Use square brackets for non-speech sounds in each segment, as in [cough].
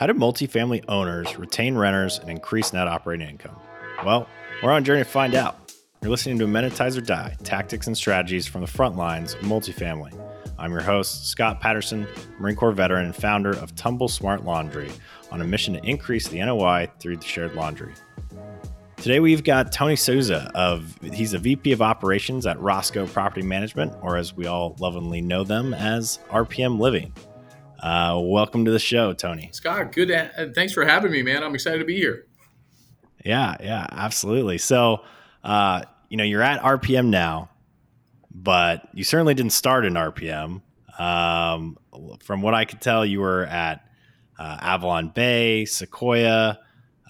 How do multifamily owners retain renters and increase net operating income? Well, we're on a journey to find out. You're listening to Amenitize or Die Tactics and Strategies from the Front Lines of Multifamily. I'm your host, Scott Patterson, Marine Corps veteran and founder of Tumble Smart Laundry, on a mission to increase the NOI through the shared laundry. Today we've got Tony Sousa of he's a VP of operations at Roscoe Property Management, or as we all lovingly know them as RPM Living. Uh, welcome to the show, Tony. Scott, good. To, thanks for having me, man. I'm excited to be here. Yeah, yeah, absolutely. So, uh, you know, you're at RPM now, but you certainly didn't start in RPM. Um, from what I could tell, you were at uh, Avalon Bay, Sequoia,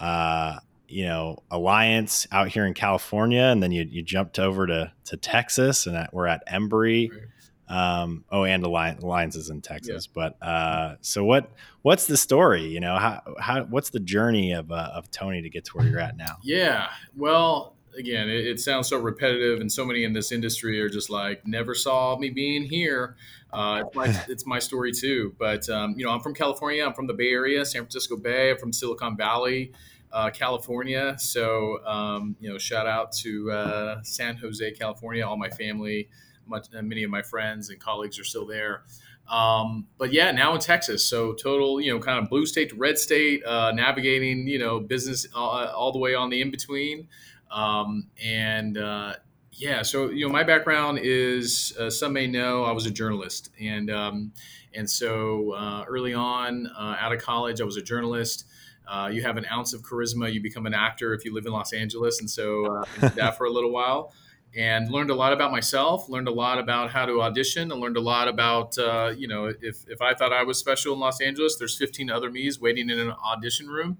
uh, you know, Alliance out here in California, and then you, you jumped over to to Texas, and at, we're at Embrey. Right. Um, oh, and Alliance, Alliance is in Texas. Yeah. But uh, so what? What's the story? You know, how how what's the journey of uh, of Tony to get to where you're at now? Yeah, well, again, it, it, sounds so repetitive, and so many in this industry are just like, never saw me being here. Uh, it's, my, [laughs] it's, my, story too. But um, you know, I'm from California. I'm from the Bay Area, San Francisco Bay. I'm from Silicon Valley, uh, California. So um, you know, shout out to uh, San Jose, California. All my family, much, many of my friends and colleagues are still there. Um, but yeah, now in Texas, so total, you know, kind of blue state to red state, uh, navigating, you know, business uh, all the way on the in between. Um, and uh, yeah, so you know, my background is uh, some may know I was a journalist, and um, and so uh, early on uh, out of college, I was a journalist. Uh, you have an ounce of charisma, you become an actor if you live in Los Angeles, and so uh, that for a little while and learned a lot about myself learned a lot about how to audition and learned a lot about uh, you know if, if i thought i was special in los angeles there's 15 other me's waiting in an audition room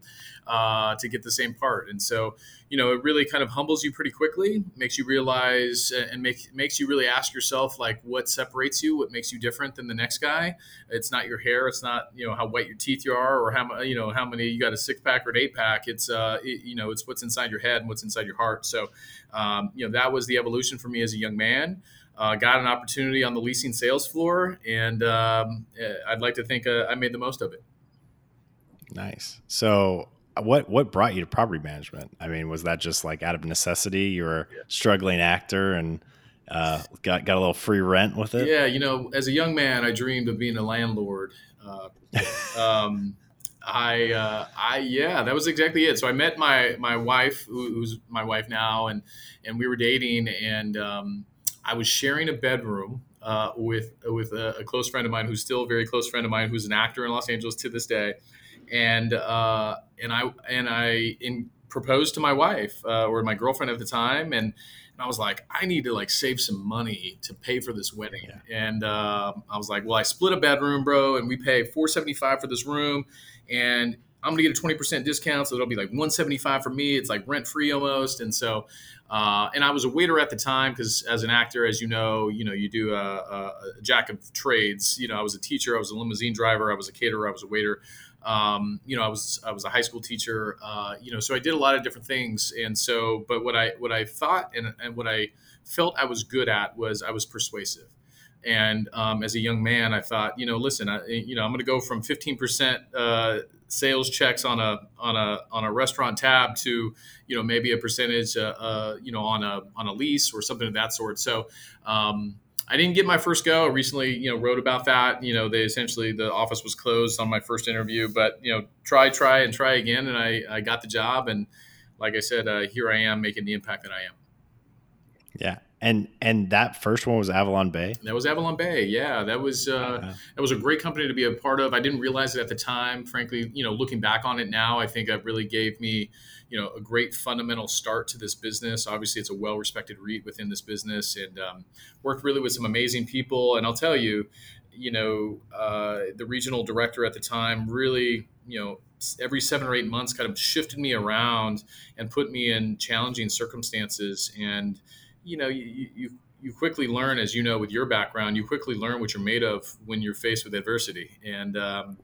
uh, to get the same part and so you know it really kind of humbles you pretty quickly makes you realize uh, and make, makes you really ask yourself like what separates you what makes you different than the next guy it's not your hair it's not you know how white your teeth you are or how you know how many you got a six pack or an eight pack it's uh it, you know it's what's inside your head and what's inside your heart so um, you know that was the evolution for me as a young man. Uh, got an opportunity on the leasing sales floor, and um, eh, I'd like to think uh, I made the most of it. Nice. So, what what brought you to property management? I mean, was that just like out of necessity? You were a struggling actor and uh, got got a little free rent with it. Yeah, you know, as a young man, I dreamed of being a landlord. Uh, um, I, uh, I, yeah, that was exactly it. So I met my my wife, who's my wife now, and and we were dating, and um, I was sharing a bedroom uh, with with a, a, close friend of mine, who's still a very close friend of mine, who's an actor in Los Angeles to this day, and uh, and I and I in, proposed to my wife uh, or my girlfriend at the time, and and I was like, I need to like save some money to pay for this wedding. Yeah. And uh, I was like, well, I split a bedroom, bro, and we pay 475 for this room and I'm gonna get a 20% discount, so it'll be like 175 for me. It's like rent free almost. And so, uh, and I was a waiter at the time because as an actor, as you know, you know you do a, a, a, jack of trades. You know, I was a teacher, I was a limousine driver, I was a caterer, I was a waiter. Um, you know, I was I was a high school teacher. Uh, you know, so I did a lot of different things. And so, but what I what I thought and, and what I felt I was good at was I was persuasive. And um, as a young man, I thought, you know, listen, I, you know, I'm going to go from 15% uh, sales checks on a on a on a restaurant tab to, you know, maybe a percentage, uh, uh, you know, on a on a lease or something of that sort. So. Um, I didn't get my first go. I recently, you know, wrote about that. You know, they essentially the office was closed on my first interview, but you know, try, try, and try again, and I, I got the job. And like I said, uh, here I am making the impact that I am. Yeah, and and that first one was Avalon Bay. That was Avalon Bay. Yeah, that was uh, yeah. that was a great company to be a part of. I didn't realize it at the time. Frankly, you know, looking back on it now, I think it really gave me, you know, a great fundamental start to this business. Obviously, it's a well-respected REIT within this business, and um, worked really with some amazing people. And I'll tell you, you know, uh, the regional director at the time really, you know, every seven or eight months kind of shifted me around and put me in challenging circumstances and you know, you, you, you quickly learn, as you know, with your background, you quickly learn what you're made of when you're faced with adversity. And, um,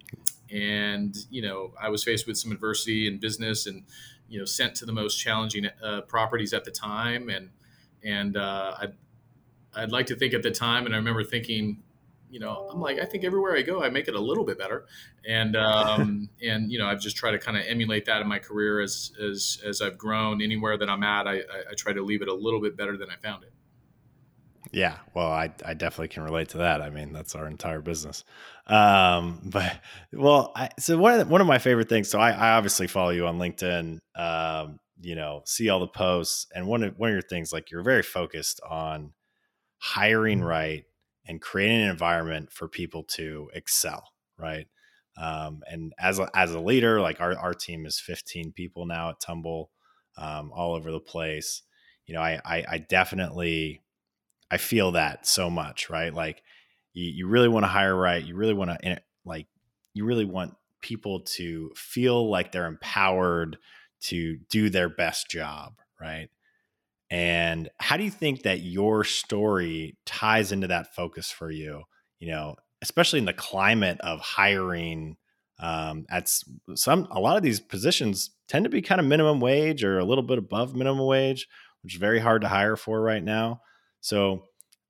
and, you know, I was faced with some adversity in business and, you know, sent to the most challenging uh, properties at the time. And, and uh, I'd, I'd like to think at the time, and I remember thinking, you know, I'm like, I think everywhere I go, I make it a little bit better, and um, [laughs] and you know, I've just tried to kind of emulate that in my career as as as I've grown. Anywhere that I'm at, I, I, try to leave it a little bit better than I found it. Yeah, well, I, I definitely can relate to that. I mean, that's our entire business. Um, [laughs] but well, I, so one of the, one of my favorite things. So I, I obviously follow you on LinkedIn. Um, you know, see all the posts, and one of one of your things, like you're very focused on hiring right and creating an environment for people to excel, right? Um, and as a, as a leader, like our our team is 15 people now at Tumble, um, all over the place. You know, I, I, I definitely I feel that so much, right? Like you, you really want to hire right. You really want to like you really want people to feel like they're empowered to do their best job, right? And how do you think that your story ties into that focus for you? You know, especially in the climate of hiring um, at some a lot of these positions tend to be kind of minimum wage or a little bit above minimum wage, which is very hard to hire for right now. So,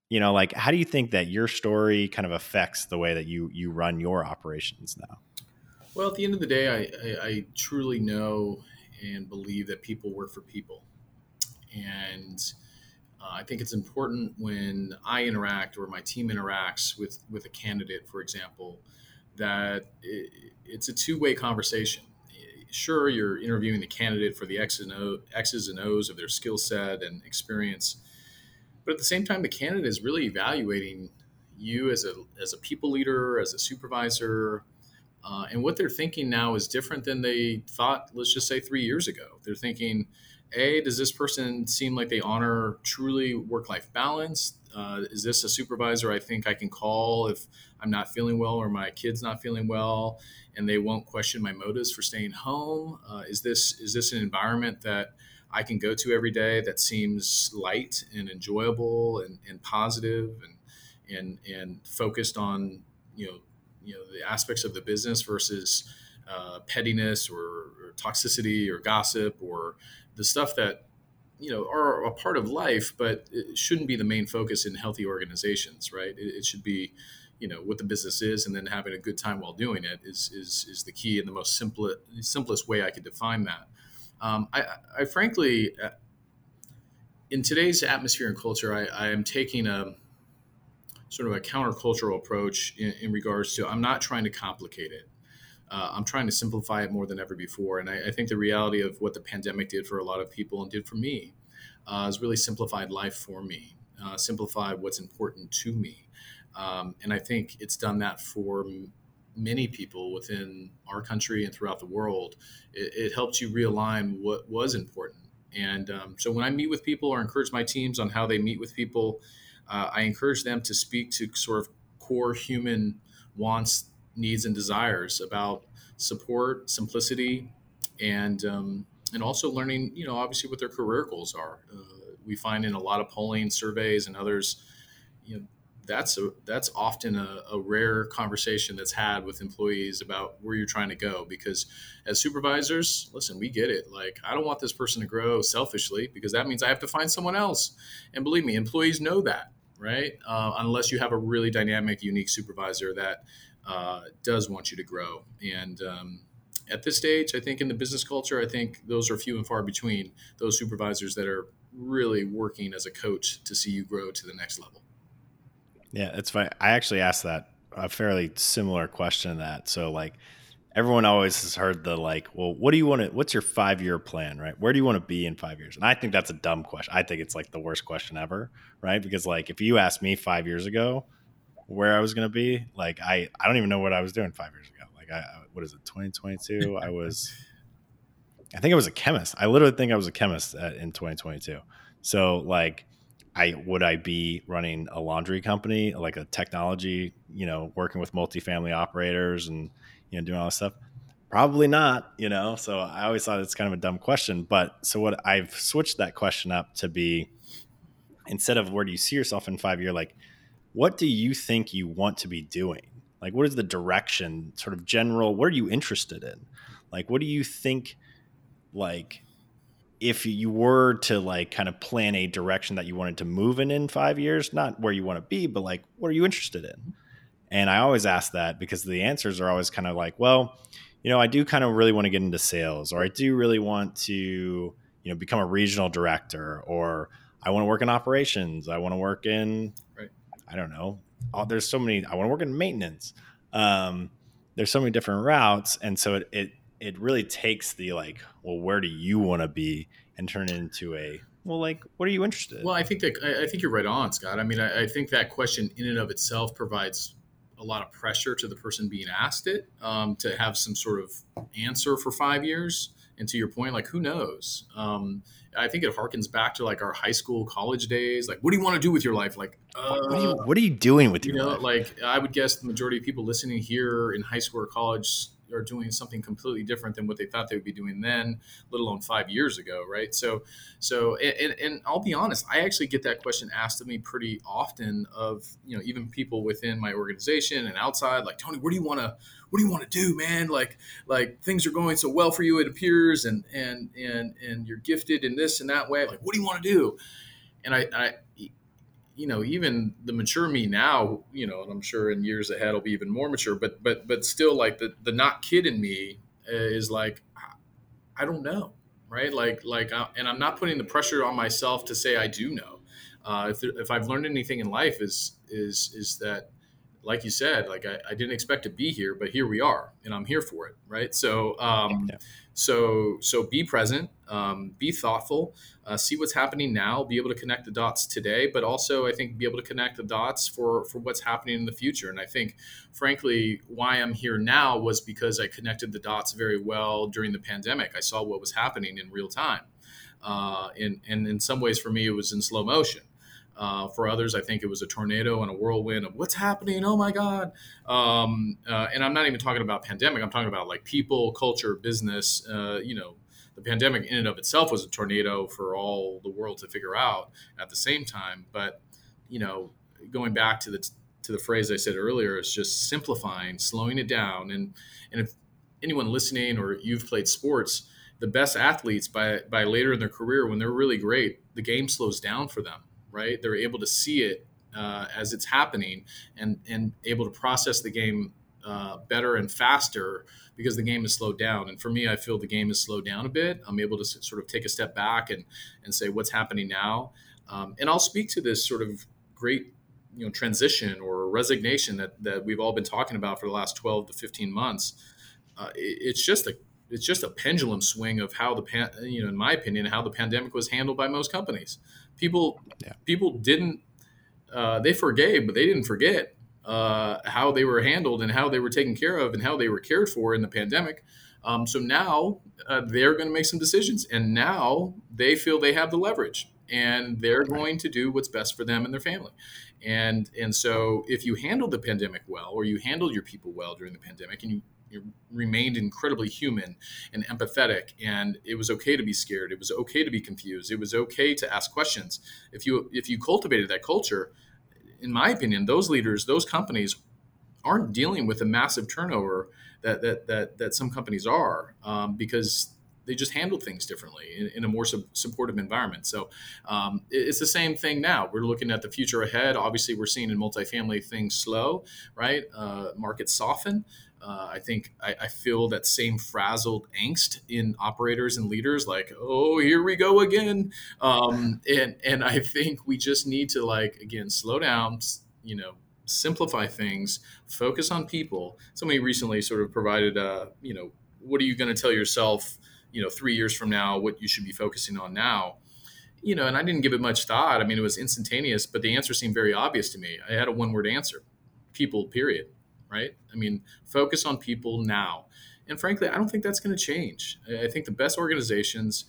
you know, like how do you think that your story kind of affects the way that you you run your operations now? Well, at the end of the day, I, I, I truly know and believe that people work for people, and uh, I think it's important when I interact or my team interacts with with a candidate, for example, that it, it's a two way conversation. Sure, you're interviewing the candidate for the X's and, O's of their skill set and experience, but at the same time, the candidate is really evaluating you as a as a people leader, as a supervisor, uh, and what they're thinking now is different than they thought. Let's just say three years ago. They're thinking, a, does this person seem like they honor truly work life balance? Uh, is this a supervisor I think I can call if I'm not feeling well or my kid's not feeling well, and they won't question my motives for staying home? Uh, is this is this an environment that I can go to every day that seems light and enjoyable and, and positive and, and, and focused on, you know, you know, the aspects of the business versus uh, pettiness or, or toxicity or gossip or the stuff that you know are a part of life but it shouldn't be the main focus in healthy organizations right it, it, should be you know what the business is and then having a good time while doing it is is, is the key and the most simple simplest way i could define that um, I, I, frankly, uh, in today's atmosphere and culture, I, I, am taking a sort of a countercultural approach in, in regards to I'm not trying to complicate it. Uh, I'm trying to simplify it more than ever before. And I, I, think the reality of what the pandemic did for a lot of people and did for me uh, has really simplified life for me, uh, simplified what's important to me. Um, and I think it's done that for many people within our country and throughout the world, it, it helps you realign what was important. And um, so when I meet with people or encourage my teams on how they meet with people, uh, I encourage them to speak to sort of core human wants, needs, and desires about support, simplicity, and um, and also learning, you know, obviously what their career goals are. Uh, we find in a lot of polling surveys and others, you know, that's a that's often a, a, rare conversation that's had with employees about where you're trying to go because as supervisors listen we get it. Like i don't want this person to grow selfishly because that means i have to find someone else. And believe me employees know that right? Uh, unless you have a really dynamic unique supervisor that uh, does want you to grow and um, at this stage i think in the business culture i think those are few and far between those supervisors that are really working as a coach to see you grow to the next level yeah, it's fine. I actually asked that a fairly similar question that. So like everyone always has heard the like, well, what do you want to what's your 5-year plan, right? Where do you want to be in 5 years? And I think that's a dumb question. I think it's like the worst question ever, right? Because like if you asked me 5 years ago where I was going to be, like I I don't even know what I was doing 5 years ago. Like I what is it 2022? I was I think I was a chemist. I literally think I was a chemist at, in 2022. So like I would I be running a laundry company, like a technology, you know, working with multifamily operators and you know doing all this stuff? Probably not, you know. So I always thought it's kind of a dumb question, but so what I've switched that question up to be instead of where do you see yourself in 5 years like what do you think you want to be doing? Like what is the direction, sort of general, what are you interested in? Like what do you think like if you were to like kind of plan a direction that you wanted to move in in five years, not where you want to be, but like what are you interested in? And I always ask that because the answers are always kind of like, well, you know, I do kind of really want to get into sales, or I do really want to, you know, become a regional director, or I want to work in operations. I want to work in. I don't know. Oh, there's so many. I want to work in maintenance. Um, there's so many different routes, and so it, it it really takes the like, well, where do you want to be, and turn it into a well, like, what are you interested in? Well, I think that I think you're right on, Scott. I mean, I, I think that question in and of itself provides a lot of pressure to the person being asked it um, to have some sort of answer for five years. And to your point, like, who knows? Um, I think it harkens back to like our high school, college days. Like, what do you want to do with your life? Like, uh, what, are you, what, are you, doing with your know, life? Like, I would guess the majority of people listening here in high school or college are doing something completely different than what they thought they would be doing then, let alone five years ago, right? So, so, and, and I'll be honest, I actually get that question asked of me pretty often of you know even people within my organization and outside, like Tony, what do you want to, what do you want to do, man? Like, like things are going so well for you, it appears, and and and and you're gifted in this and that way. Like, what do you want to do? And I, I you know, even the mature me now, you know, and I'm sure in years ahead I'll be even more mature, but but but still like the the not kid in me is like I don't know, right? Like like uh, and I'm not putting the pressure on myself to say I do know. Uh, if, if I've learned anything in life is is is that like you said, like I, I, didn't expect to be here, but here we are, and I'm here for it, right? So, um, yeah. So, so be present, um, be thoughtful, uh, see what's happening now, be able to connect the dots today, but also I think be able to connect the dots for for what's happening in the future. And I think, frankly, why I'm here now was because I connected the dots very well during the pandemic. I saw what was happening in real time. Uh, and, and in some ways, for me, it was in slow motion. Uh, for others, I think it was a tornado and a whirlwind of what's happening. Oh my God. Um, uh, and I'm not even talking about pandemic. I'm talking about like people, culture, business. Uh, you know, the pandemic in and of itself was a tornado for all the world to figure out at the same time. But, you know, going back to the, to the phrase I said earlier, it's just simplifying, slowing it down. And, and if anyone listening or you've played sports, the best athletes by, by later in their career, when they're really great, the game slows down for them right? They're able to see it uh, as it's happening and and able to process the game uh, better and faster because the game is slowed down. And for me, I feel the game is slowed down a bit. I'm able to sort of take a step back and and say what's happening now. Um, and I'll speak to this sort of great you know transition or resignation that that we've all been talking about for the last 12 to 15 months. Uh, it, it's just a it's just a pendulum swing of how the pan, you know in my opinion how the pandemic was handled by most companies people yeah. people didn't uh, they forgave, but they didn't forget uh, how they were handled and how they were taken care of and how they were cared for in the pandemic. Um, so now uh, they're going to make some decisions, and now they feel they have the leverage, and they're right. going to do what's best for them and their family. And and so if you handled the pandemic well, or you handled your people well during the pandemic, and you you remained incredibly human and empathetic and it was okay to be scared it was okay to be confused it was okay to ask questions if you if you cultivated that culture in my opinion those leaders those companies aren't dealing with the massive turnover that that that, that some companies are um, because they just handle things differently in, in a more sub- supportive environment. So um, it, it's the same thing now. We're looking at the future ahead. Obviously, we're seeing in multifamily things slow, right? Uh, markets soften. Uh, I think I, I, feel that same frazzled angst in operators and leaders, like, oh, here we go again. Um, and and I think we just need to like again slow down, you know, simplify things, focus on people. Somebody recently sort of provided, uh, you know, what are you going to tell yourself, you know, three years from now, what you should be focusing on now. You know, and I didn't give it much thought. I mean, it was instantaneous, but the answer seemed very obvious to me. I had a one word answer people, period right? I mean, focus on people now. And frankly, I don't think that's going to change. I think the best organizations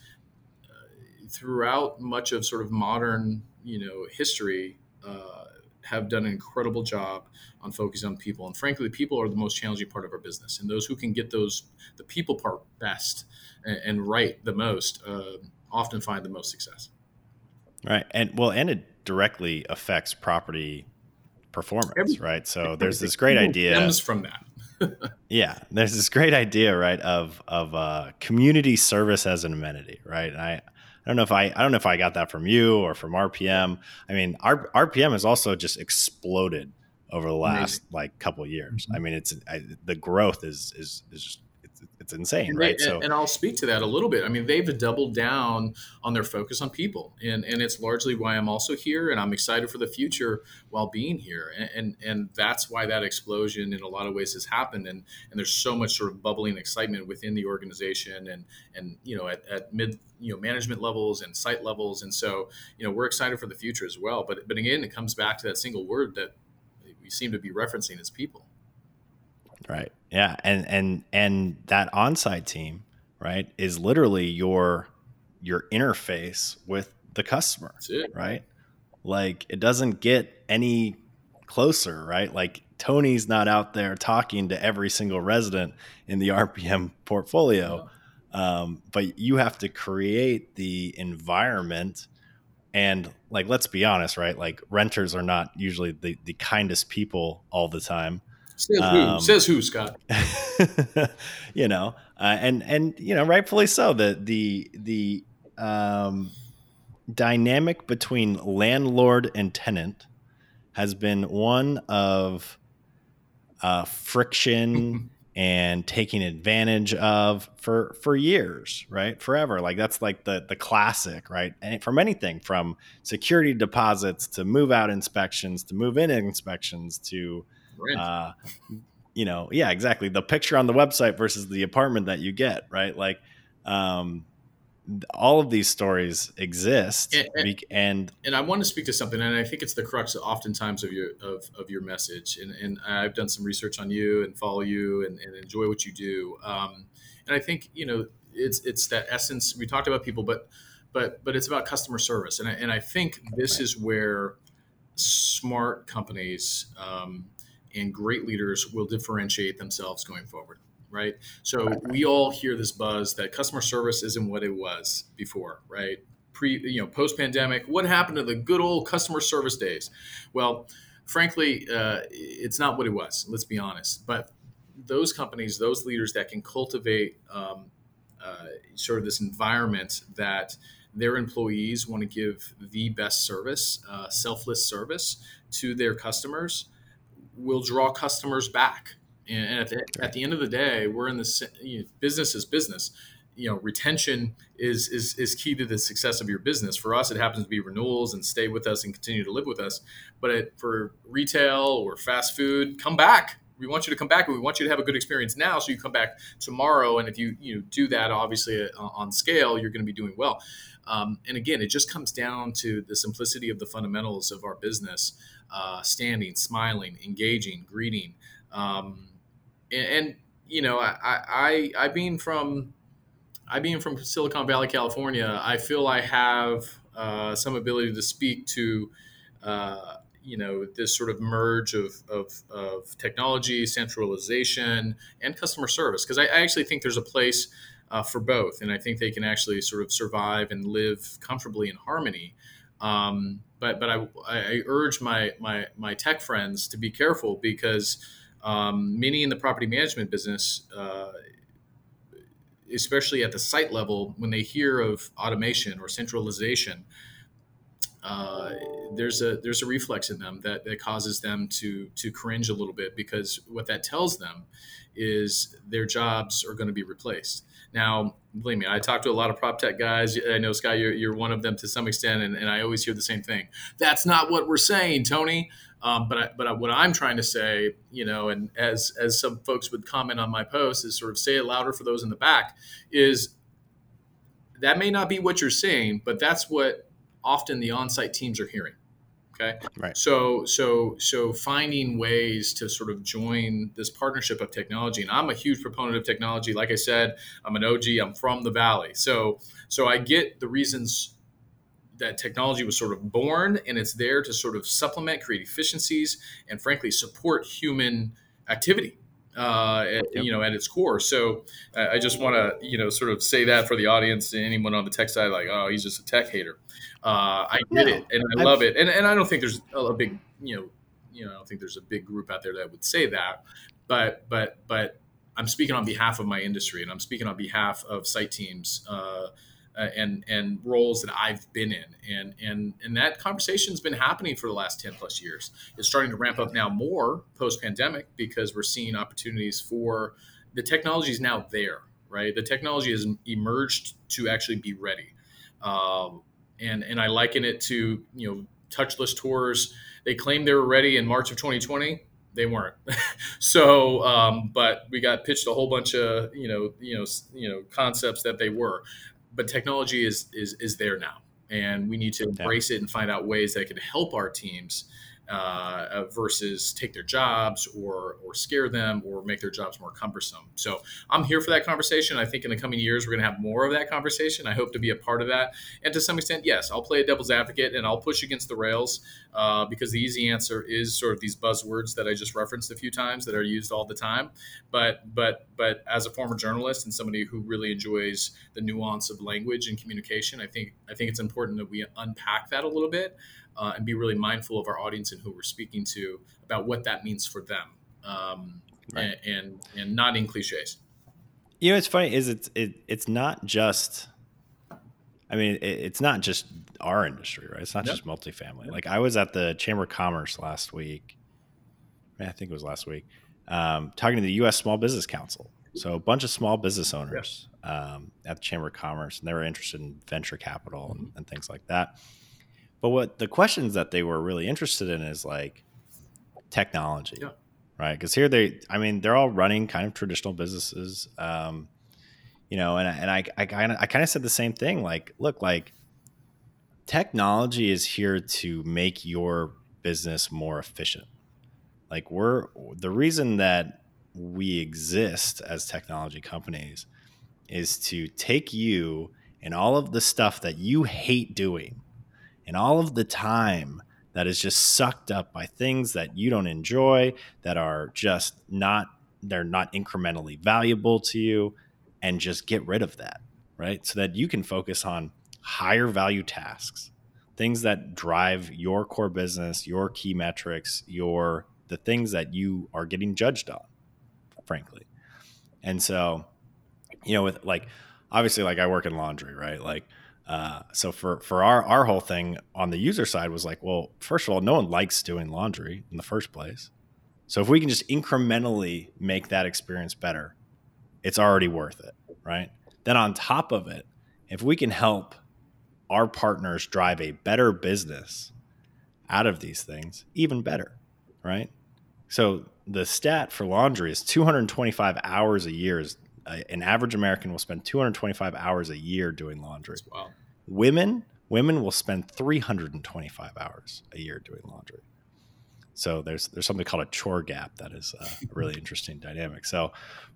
uh, throughout much of sort of modern, you know, history uh, have done an incredible job on focusing on people. And frankly, people are the most challenging part of our business. And those who can get those the people part best and, and right the most uh, often find the most success. Right, and well, and it directly affects property performance, right? So there's this great idea stems from that. [laughs] yeah, there's this great idea, right, of of uh, community service as an amenity, right? And I I don't know if I I don't know if I got that from you or from RPM. I mean, R, RPM has also just exploded over the last Amazing. like couple years. Mm-hmm. I mean, it's I, the growth is is is just it's insane, and right? They, so, and I'll speak to that a little bit. I mean, they've doubled down on their focus on people, and and it's largely why I'm also here, and I'm excited for the future while being here, and and, and that's why that explosion in a lot of ways has happened, and and there's so much sort of bubbling excitement within the organization, and and you know at, at mid you know management levels and site levels, and so you know we're excited for the future as well. But but again, it comes back to that single word that we seem to be referencing as people. Right. Yeah. And and and that on-site team, right, is literally your your interface with the customer. Right. Like it doesn't get any closer, right? Like Tony's not out there talking to every single resident in the [laughs] RPM portfolio. Um, but you have to create the environment and like let's be honest right like renters are not usually the, the kindest people all the time Says who? Um, Says who, Scott? [laughs] you know, uh, and and you know, rightfully so. The the the um, dynamic between landlord and tenant has been one of uh, friction [laughs] and taking advantage of for for years, right? Forever. Like that's like the the classic, right? And from anything from security deposits to move out inspections to move in inspections to uh, you know, yeah, exactly. The picture on the website versus the apartment that you get, right? Like, um, all of these stories exist, and, and, and, and I want to speak to something, and I think it's the crux, oftentimes, of your of, of your message. And, and I've done some research on you and follow you and, and enjoy what you do. Um, and I think you know it's it's that essence. We talked about people, but but but it's about customer service, and I, and I think this is where smart companies um, and great leaders will differentiate themselves going forward right? So we all hear this buzz that customer service isn't what it was before right? Pre you know post pandemic what happened to the good old customer service days? Well frankly uh, it's not what it was let's be honest. But those companies those leaders that can cultivate um, uh, sort of this environment that their employees want to give the best service uh, selfless service to their customers will draw customers back. And at the, at the end of the day, we're in the you know, business is business. You know, retention is, is is key to the success of your business. For us, it happens to be renewals and stay with us and continue to live with us. But it, for retail or fast food, come back. We want you to come back, but we want you to have a good experience now, so you come back tomorrow. And if you you know, do that, obviously uh, on scale, you're going to be doing well. Um, and again, it just comes down to the simplicity of the fundamentals of our business uh, standing, smiling, engaging, greeting. Um, and, and, you know, I, I, I being from, I being from Silicon Valley, California, I feel I have uh, some ability to speak to, uh, you know, this sort of merge of, of, of technology, centralization, and customer service. Because I, I, actually think there's a place uh, for both, and I think they can actually sort of survive and live comfortably in harmony. Um, but but I, I urge my, my my tech friends to be careful because um, many in the property management business, uh, especially at the site level, when they hear of automation or centralization, uh, there's a there's a reflex in them that, that causes them to to cringe a little bit because what that tells them is their jobs are going to be replaced. Now, believe me, I talk to a lot of prop tech guys. I know Scott, you're, you're one of them to some extent, and, and I always hear the same thing. That's not what we're saying, Tony. Um, but I, but I, what I'm trying to say, you know, and as as some folks would comment on my post, is sort of say it louder for those in the back. Is that may not be what you're saying, but that's what often the on-site teams are hearing. Okay. Right. So so so finding ways to sort of join this partnership of technology, and I'm a huge proponent of technology. Like I said, I'm an OG. I'm from the valley, so so I get the reasons that technology was sort of born, and it's there to sort of supplement, create efficiencies, and frankly support human activity uh, at, yep. you know, at its core. So uh, I just want to, you know, sort of say that for the audience, and anyone on the tech side, like, oh, he's just a tech hater. Uh, I get no, it, and I love it, and and I don't think there's a big, you know, you know, I don't think there's a big group out there that would say that, but but but I'm speaking on behalf of my industry, and I'm speaking on behalf of site teams. Uh, and and roles that I've been in, and and and that conversation's been happening for the last ten plus years. It's starting to ramp up now more post pandemic because we're seeing opportunities for the technology is now there, right? The technology has emerged to actually be ready, um, and and I liken it to you know touchless tours. They claimed they were ready in March of 2020 they weren't. [laughs] so, um, but we got pitched a whole bunch of you know you know you know concepts that they were but technology is is is there now, and we need to embrace yeah. it and find out ways that can help our teams uh, versus take their jobs or or scare them or make their jobs more cumbersome. So I'm here for that conversation. I think in the coming years we're going to have more of that conversation. I hope to be a part of that, and to some extent, yes, I'll play a devil's advocate and I'll push against the rails uh, because the easy answer is sort of these buzzwords that I just referenced a few times that are used all the time. But but but as a former journalist and somebody who really enjoys the nuance of language and communication, I think I think it's important that we unpack that a little bit uh, and be really mindful of our audience and who we're speaking to about what that means for them, um, right. and, and, and not in cliches. You know, it's funny is it's it, it's not just. I mean, it, it's not just our industry, right? It's not yep. just multifamily. Yep. Like I was at the Chamber of Commerce last week. I think it was last week, um, talking to the U.S. Small Business Council. So a bunch of small business owners yep. um, at the Chamber of Commerce, and they were interested in venture capital and, and things like that. But what the questions that they were really interested in is like technology, yeah. right? Because here they, I mean, they're all running kind of traditional businesses, um, you know, and and I I kind of I kind of said the same thing. Like, look, like technology is here to make your business more efficient. Like we're the reason that we exist as technology companies is to take you and all of the stuff that you hate doing and all of the time that is just sucked up by things that you don't enjoy that are just not they're not incrementally valuable to you and just get rid of that right? So that you can focus on higher value tasks things that drive your core business your key metrics your the things that you are getting judged on frankly. And so you know with like obviously like i work in laundry right? Like uh, so for for our our whole thing on the user side was like, well, first of all, no one likes doing laundry in the first place. So if we can just incrementally make that experience better, it's already worth it, right? Then on top of it, if we can help our partners drive a better business out of these things, even better, right? So the stat for laundry is 225 hours a year is an average American will spend 225 hours a year doing laundry. Wow. Women, women will spend 325 hours a year doing laundry. So there's there's something called a chore gap that is a [laughs] really interesting dynamic. So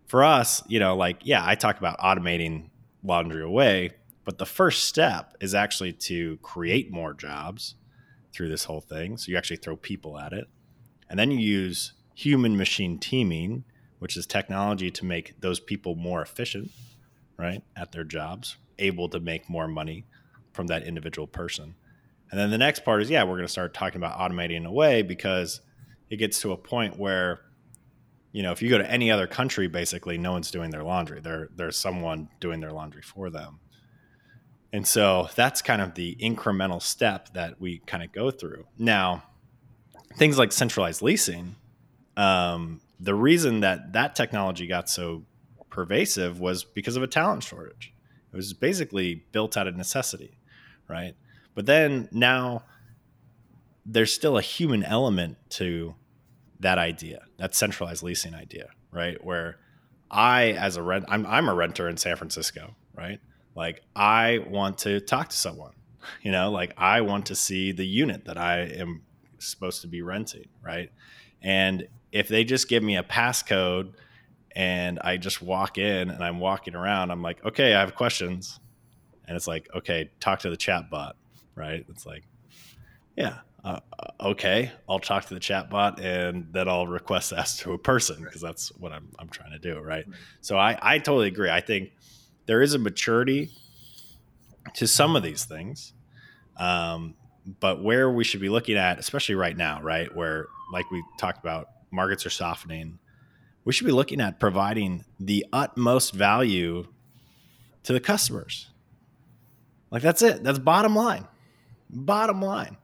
for us, you know, like yeah, I talk about automating laundry away, but the first step is actually to create more jobs through this whole thing. So you actually throw people at it. And then you use human machine teaming which is technology to make those people more efficient, right, at their jobs, able to make more money from that individual person. And then the next part is, yeah, we're going to start talking about automating away because it gets to a point where, you know, if you go to any other country, basically no one's doing their laundry. There, there's someone doing their laundry for them. And so that's kind of the incremental step that we kind of go through. Now, things like centralized leasing, um, the reason that that technology got so pervasive was because of a talent shortage. It was basically built out of necessity, right? But then now there's still a human element to that idea, that centralized leasing idea, right? Where I, as a rent, I'm, I'm a renter in San Francisco, right? Like I want to talk to someone, [laughs] you know, like I want to see the unit that I am supposed to be renting, right? And if they just give me a passcode and I just walk in and I'm walking around, I'm like, okay, I have questions. And it's like, okay, talk to the chat bot, right? It's like, yeah, uh, uh okay, I'll talk to the chat bot and then I'll request that to a person because that's what I'm, I'm trying to do, right? right? So I, I totally agree. I think there is a maturity to some of these things. Um, but where we should be looking at, especially right now, right, where like we talked about markets are softening, we should be looking at providing the utmost value to the customers. Like that's it. That's bottom line. Bottom line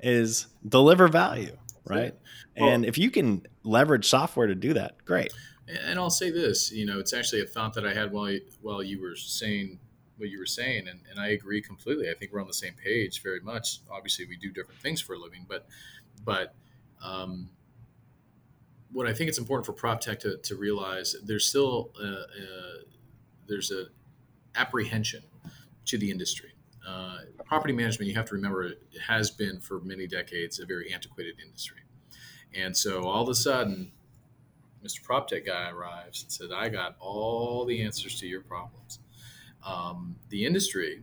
is deliver value, right? Well, and if you can leverage software to do that, great. And I'll say this, you know, it's actually a thought that I had while while you were saying what you were saying, and, and I agree completely. I think we're on the same page very much. Obviously, we do different things for a living, but but um, what I think it's important for prop tech to, to realize there's still a, a, there's a apprehension to the industry. Uh, property management, you have to remember, it has been for many decades a very antiquated industry, and so all of a sudden, Mr. PropTech guy arrives and said, "I got all the answers to your problems." Um, the industry,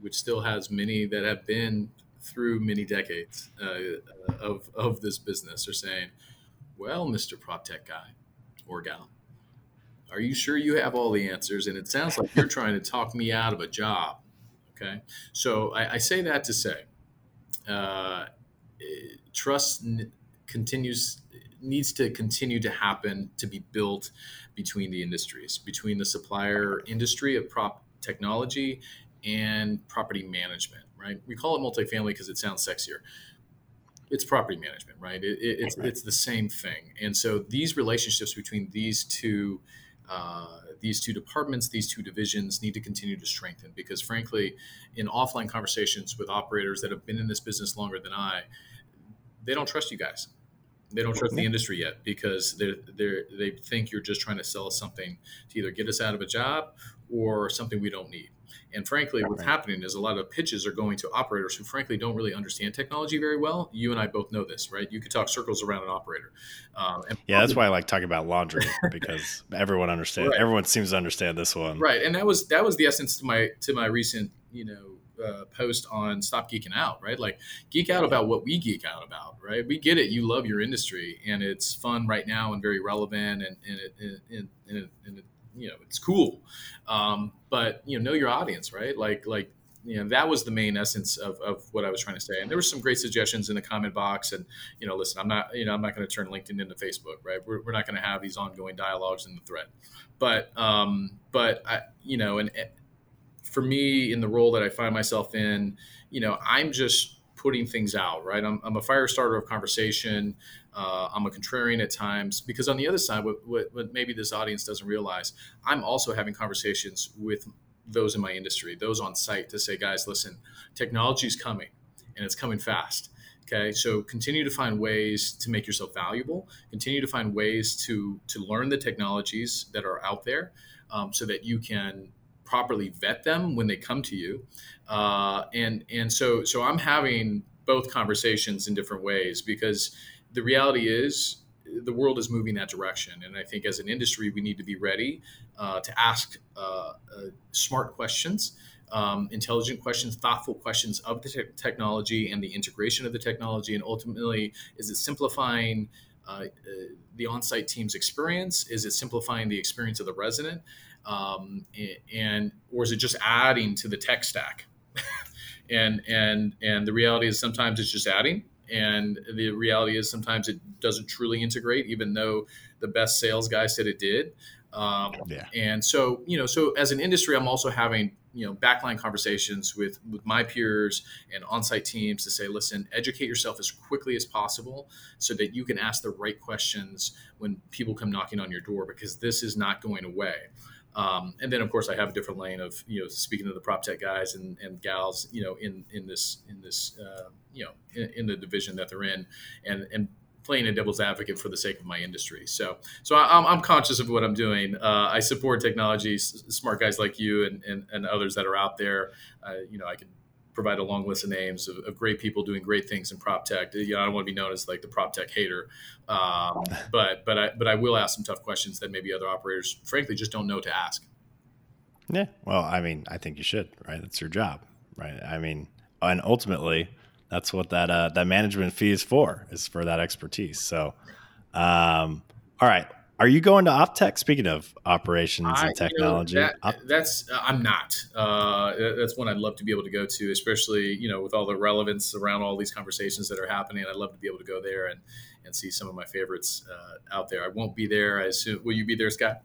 which still has many that have been through many decades uh, of of this business, are saying, "Well, Mr. PropTech guy or gal, are you sure you have all the answers? And it sounds like you're trying to talk me out of a job." Okay, so I, I say that to say, uh, trust n- continues needs to continue to happen to be built between the industries, between the supplier industry of prop technology and property management. Right? We call it multifamily because it sounds sexier. It's property management, right? It, it, it's right. it's the same thing, and so these relationships between these two. Uh, these two departments, these two divisions need to continue to strengthen because, frankly, in offline conversations with operators that have been in this business longer than I, they don't trust you guys. They don't trust the industry yet because they they they think you're just trying to sell us something to either get us out of a job or something we don't need. And frankly, what's happening is a lot of pitches are going to operators who, frankly, don't really understand technology very well. You and I both know this, right? You could talk circles around an operator. Um, yeah, that's why I like talking about laundry because [laughs] everyone understands. Right. Everyone seems to understand this one, right? And that was that was the essence to my to my recent, you know, uh, post on stop geeking out right like geek out about what we geek out about right we get it you love your industry and it's fun right now and very relevant and, and, it, and, and, and it, you know it's cool. Um, but you know know your audience right? Like like you know that was the main essence of, of what i was trying to say. And there were some great suggestions in the comment box and you know listen i'm not you know i'm not going to turn linkedin into facebook right? We're, we're not going to have these ongoing dialogues in the thread. But um but i you know and eh, for me in the role that i find myself in you know i'm just putting things out right? I'm, I'm a fire starter of conversation uh, I'm a contrarian at times because on the other side, what, what, what, maybe this audience doesn't realize, I'm also having conversations with those in my industry, those on site to say, guys, listen, technology is coming and it's coming fast. Okay, so continue to find ways to make yourself valuable. Continue to find ways to to learn the technologies that are out there, um, so that you can properly vet them when they come to you. Uh, and and so so I'm having both conversations in different ways because the reality is the world is moving that direction. And I think as an industry, we need to be ready uh, to ask uh, uh, smart questions, um, intelligent questions, thoughtful questions of the te- technology and the integration of the technology. And ultimately, is it simplifying uh, uh, the on site team's experience? Is it simplifying the experience of the resident? Um, and or is it just adding to the tech stack? [laughs] and and and the reality is sometimes it's just adding and the reality is sometimes it doesn't truly integrate, even though the best sales guy said it did. Um, yeah. And so, you know, so as an industry, I'm also having you know backline conversations with with my peers and on-site teams to say listen educate yourself as quickly as possible so that you can ask the right questions when people come knocking on your door because this is not going away um, and then of course I have a different lane of you know speaking to the prop tech guys and, and gals you know in in this in this uh, you know in, in, the division that they're in and and playing a devil's advocate for the sake of my industry. So so I, am I'm conscious of what I'm doing. Uh, I support technology, smart guys like you and, and, and others that are out there. Uh, you know I can provide a long list of names of, of, great people doing great things in prop tech. You know, I don't want to be known as like the prop tech hater, um, [laughs] but but I but I will ask some tough questions that maybe other operators, frankly, just don't know to ask. Yeah, well, I mean, I think you should, right? It's your job, right? I mean, and ultimately, that's what that uh, that management fee is for, is for that expertise. So, um, all right, are you going to OpTech? Speaking of operations I, and technology, you know, that, that's uh, I'm not. Uh, that's one I'd love to be able to go to, especially you know with all the relevance around all these conversations that are happening. I'd love to be able to go there and and see some of my favorites uh, out there. I won't be there. I assume. Will you be there, Scott?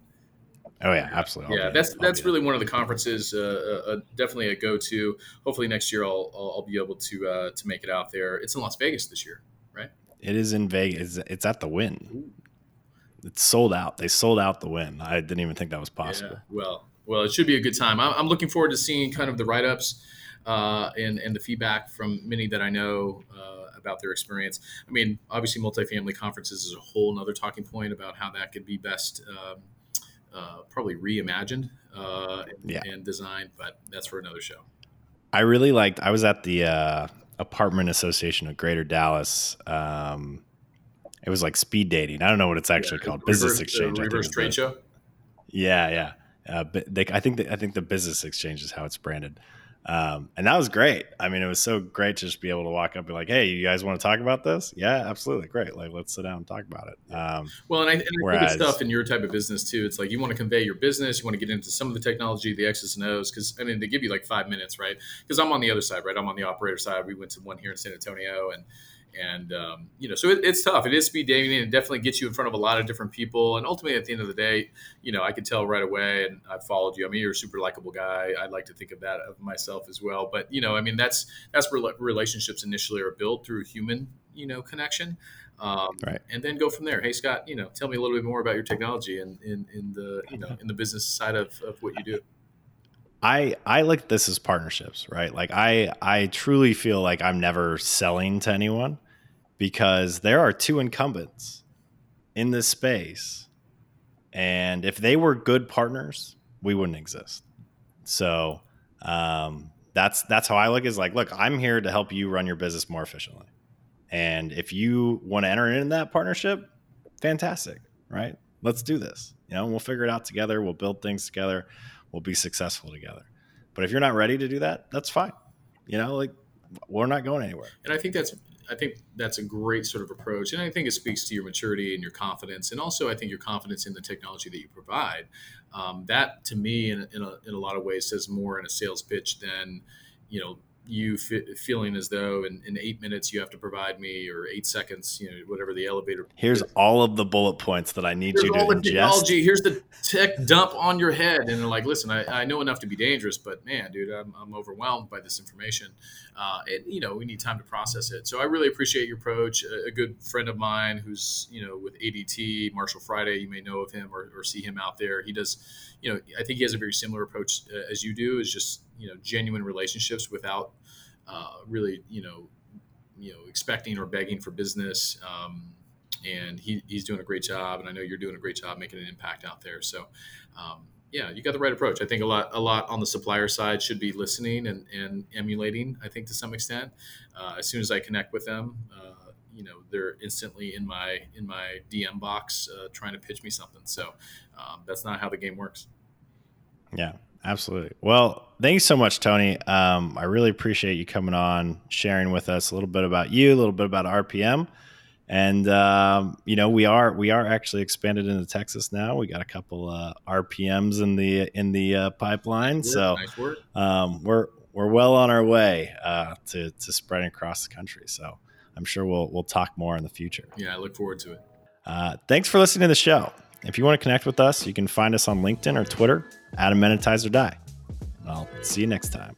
Oh yeah, absolutely. I'll yeah, that's that's really one of the conferences. Uh, uh, uh, definitely a go to. Hopefully next year I'll, I'll, I'll be able to uh, to make it out there. It's in Las Vegas this year, right? It is in Vegas. It's at the Wynn. It's sold out. They sold out the Wynn. I didn't even think that was possible. Yeah, well, well, it should be a good time. I'm, I'm looking forward to seeing kind of the write ups uh, and and the feedback from many that I know uh, about their experience. I mean, obviously, multifamily conferences is a whole other talking point about how that could be best. Um, uh, probably reimagined uh, and, yeah. and designed, but that's for another show. I really liked. I was at the uh, Apartment Association of Greater Dallas. Um, it was like speed dating. I don't know what it's actually yeah, called. Reverse, Business Exchange. reverse trade show. Yeah, yeah. Uh, but they, I think the, I think the Business Exchange is how it's branded. Um, and that was great. I mean, it was so great to just be able to walk up and be like, "Hey, you guys want to talk about this? Yeah, absolutely, great. Like, let's sit down and talk about it." Um, well, and I, and I whereas, think it's stuff in your type of business too. It's like you want to convey your business, you want to get into some of the technology, the X's and O's, because I mean, they give you like five minutes, right? Because I'm on the other side, right? I'm on the operator side. We went to one here in San Antonio, and and um, you know so it, it's tough. It is speed dating and it definitely gets you in front of a lot of different people. And ultimately at the end of the day you know i could tell right away and i've followed you. I mean you're a super likable guy. I'd like to think of that of myself as well. But you know i mean that's that's where relationships initially are built through human you know connection. Um, right. and then go from there. Hey scott you know tell me a little bit more about your technology and in, in the you know in the business side of, of what you do. I I like this as partnerships, right? Like I I truly feel like I'm never selling to anyone because there are two incumbents in this space. And if they were good partners, we wouldn't exist. So um, that's that's how I look is like, look, I'm here to help you run your business more efficiently. And if you want to enter into that partnership, fantastic, right? Let's do this. You know, we'll figure it out together. We'll build things together. We'll be successful together. But if you're not ready to do that, that's fine. You know, like we're not going anywhere. And I think that's I think that's a great sort of approach, and I think it speaks to your maturity and your confidence, and also I think your confidence in the technology that you provide. Um, that, to me, in, in, a, in a lot of ways, says more in a sales pitch than you know you feeling as though in, in, eight minutes you have to provide me or eight seconds, you know, whatever the elevator. Here's is. all of the bullet points that I need Here's you to all the ingest. Technology. Here's the tech dump on your head, and they're like, "Listen, I, I know enough to be dangerous, but man, dude, I'm, I'm overwhelmed by this information, uh, and you know, we need time to process it." So I really appreciate your approach. A, a, good friend of mine who's you know with ADT, Marshall Friday, you may know of him or, or see him out there. He does, you know, I think he has a very similar approach uh, as you do. Is just you know genuine relationships without uh, really you know you know expecting or begging for business. Um, and he, he's doing a great job, and I know you're doing a great job making an impact out there. So, um, yeah, you got the right approach. I think a lot a lot on the supplier side should be listening and, and emulating. I think to some extent, uh, as soon as I connect with them, uh, you know, they're instantly in my in my DM box uh, trying to pitch me something. So um, that's not how the game works. Yeah, Absolutely. Well, thanks so much, Tony. Um, I really appreciate you coming on, sharing with us a little bit about you, a little bit about RPM, and um, you know we are we are actually expanded into Texas now. We got a couple uh, RPMs in the in the uh, pipeline, so nice um, we're we're well on our way uh, to to spreading across the country. So I'm sure we'll we'll talk more in the future. Yeah, I look forward to it. Uh, thanks for listening to the show. If you want to connect with us, you can find us on LinkedIn or Twitter at Amenitize or Die. I'll see you next time.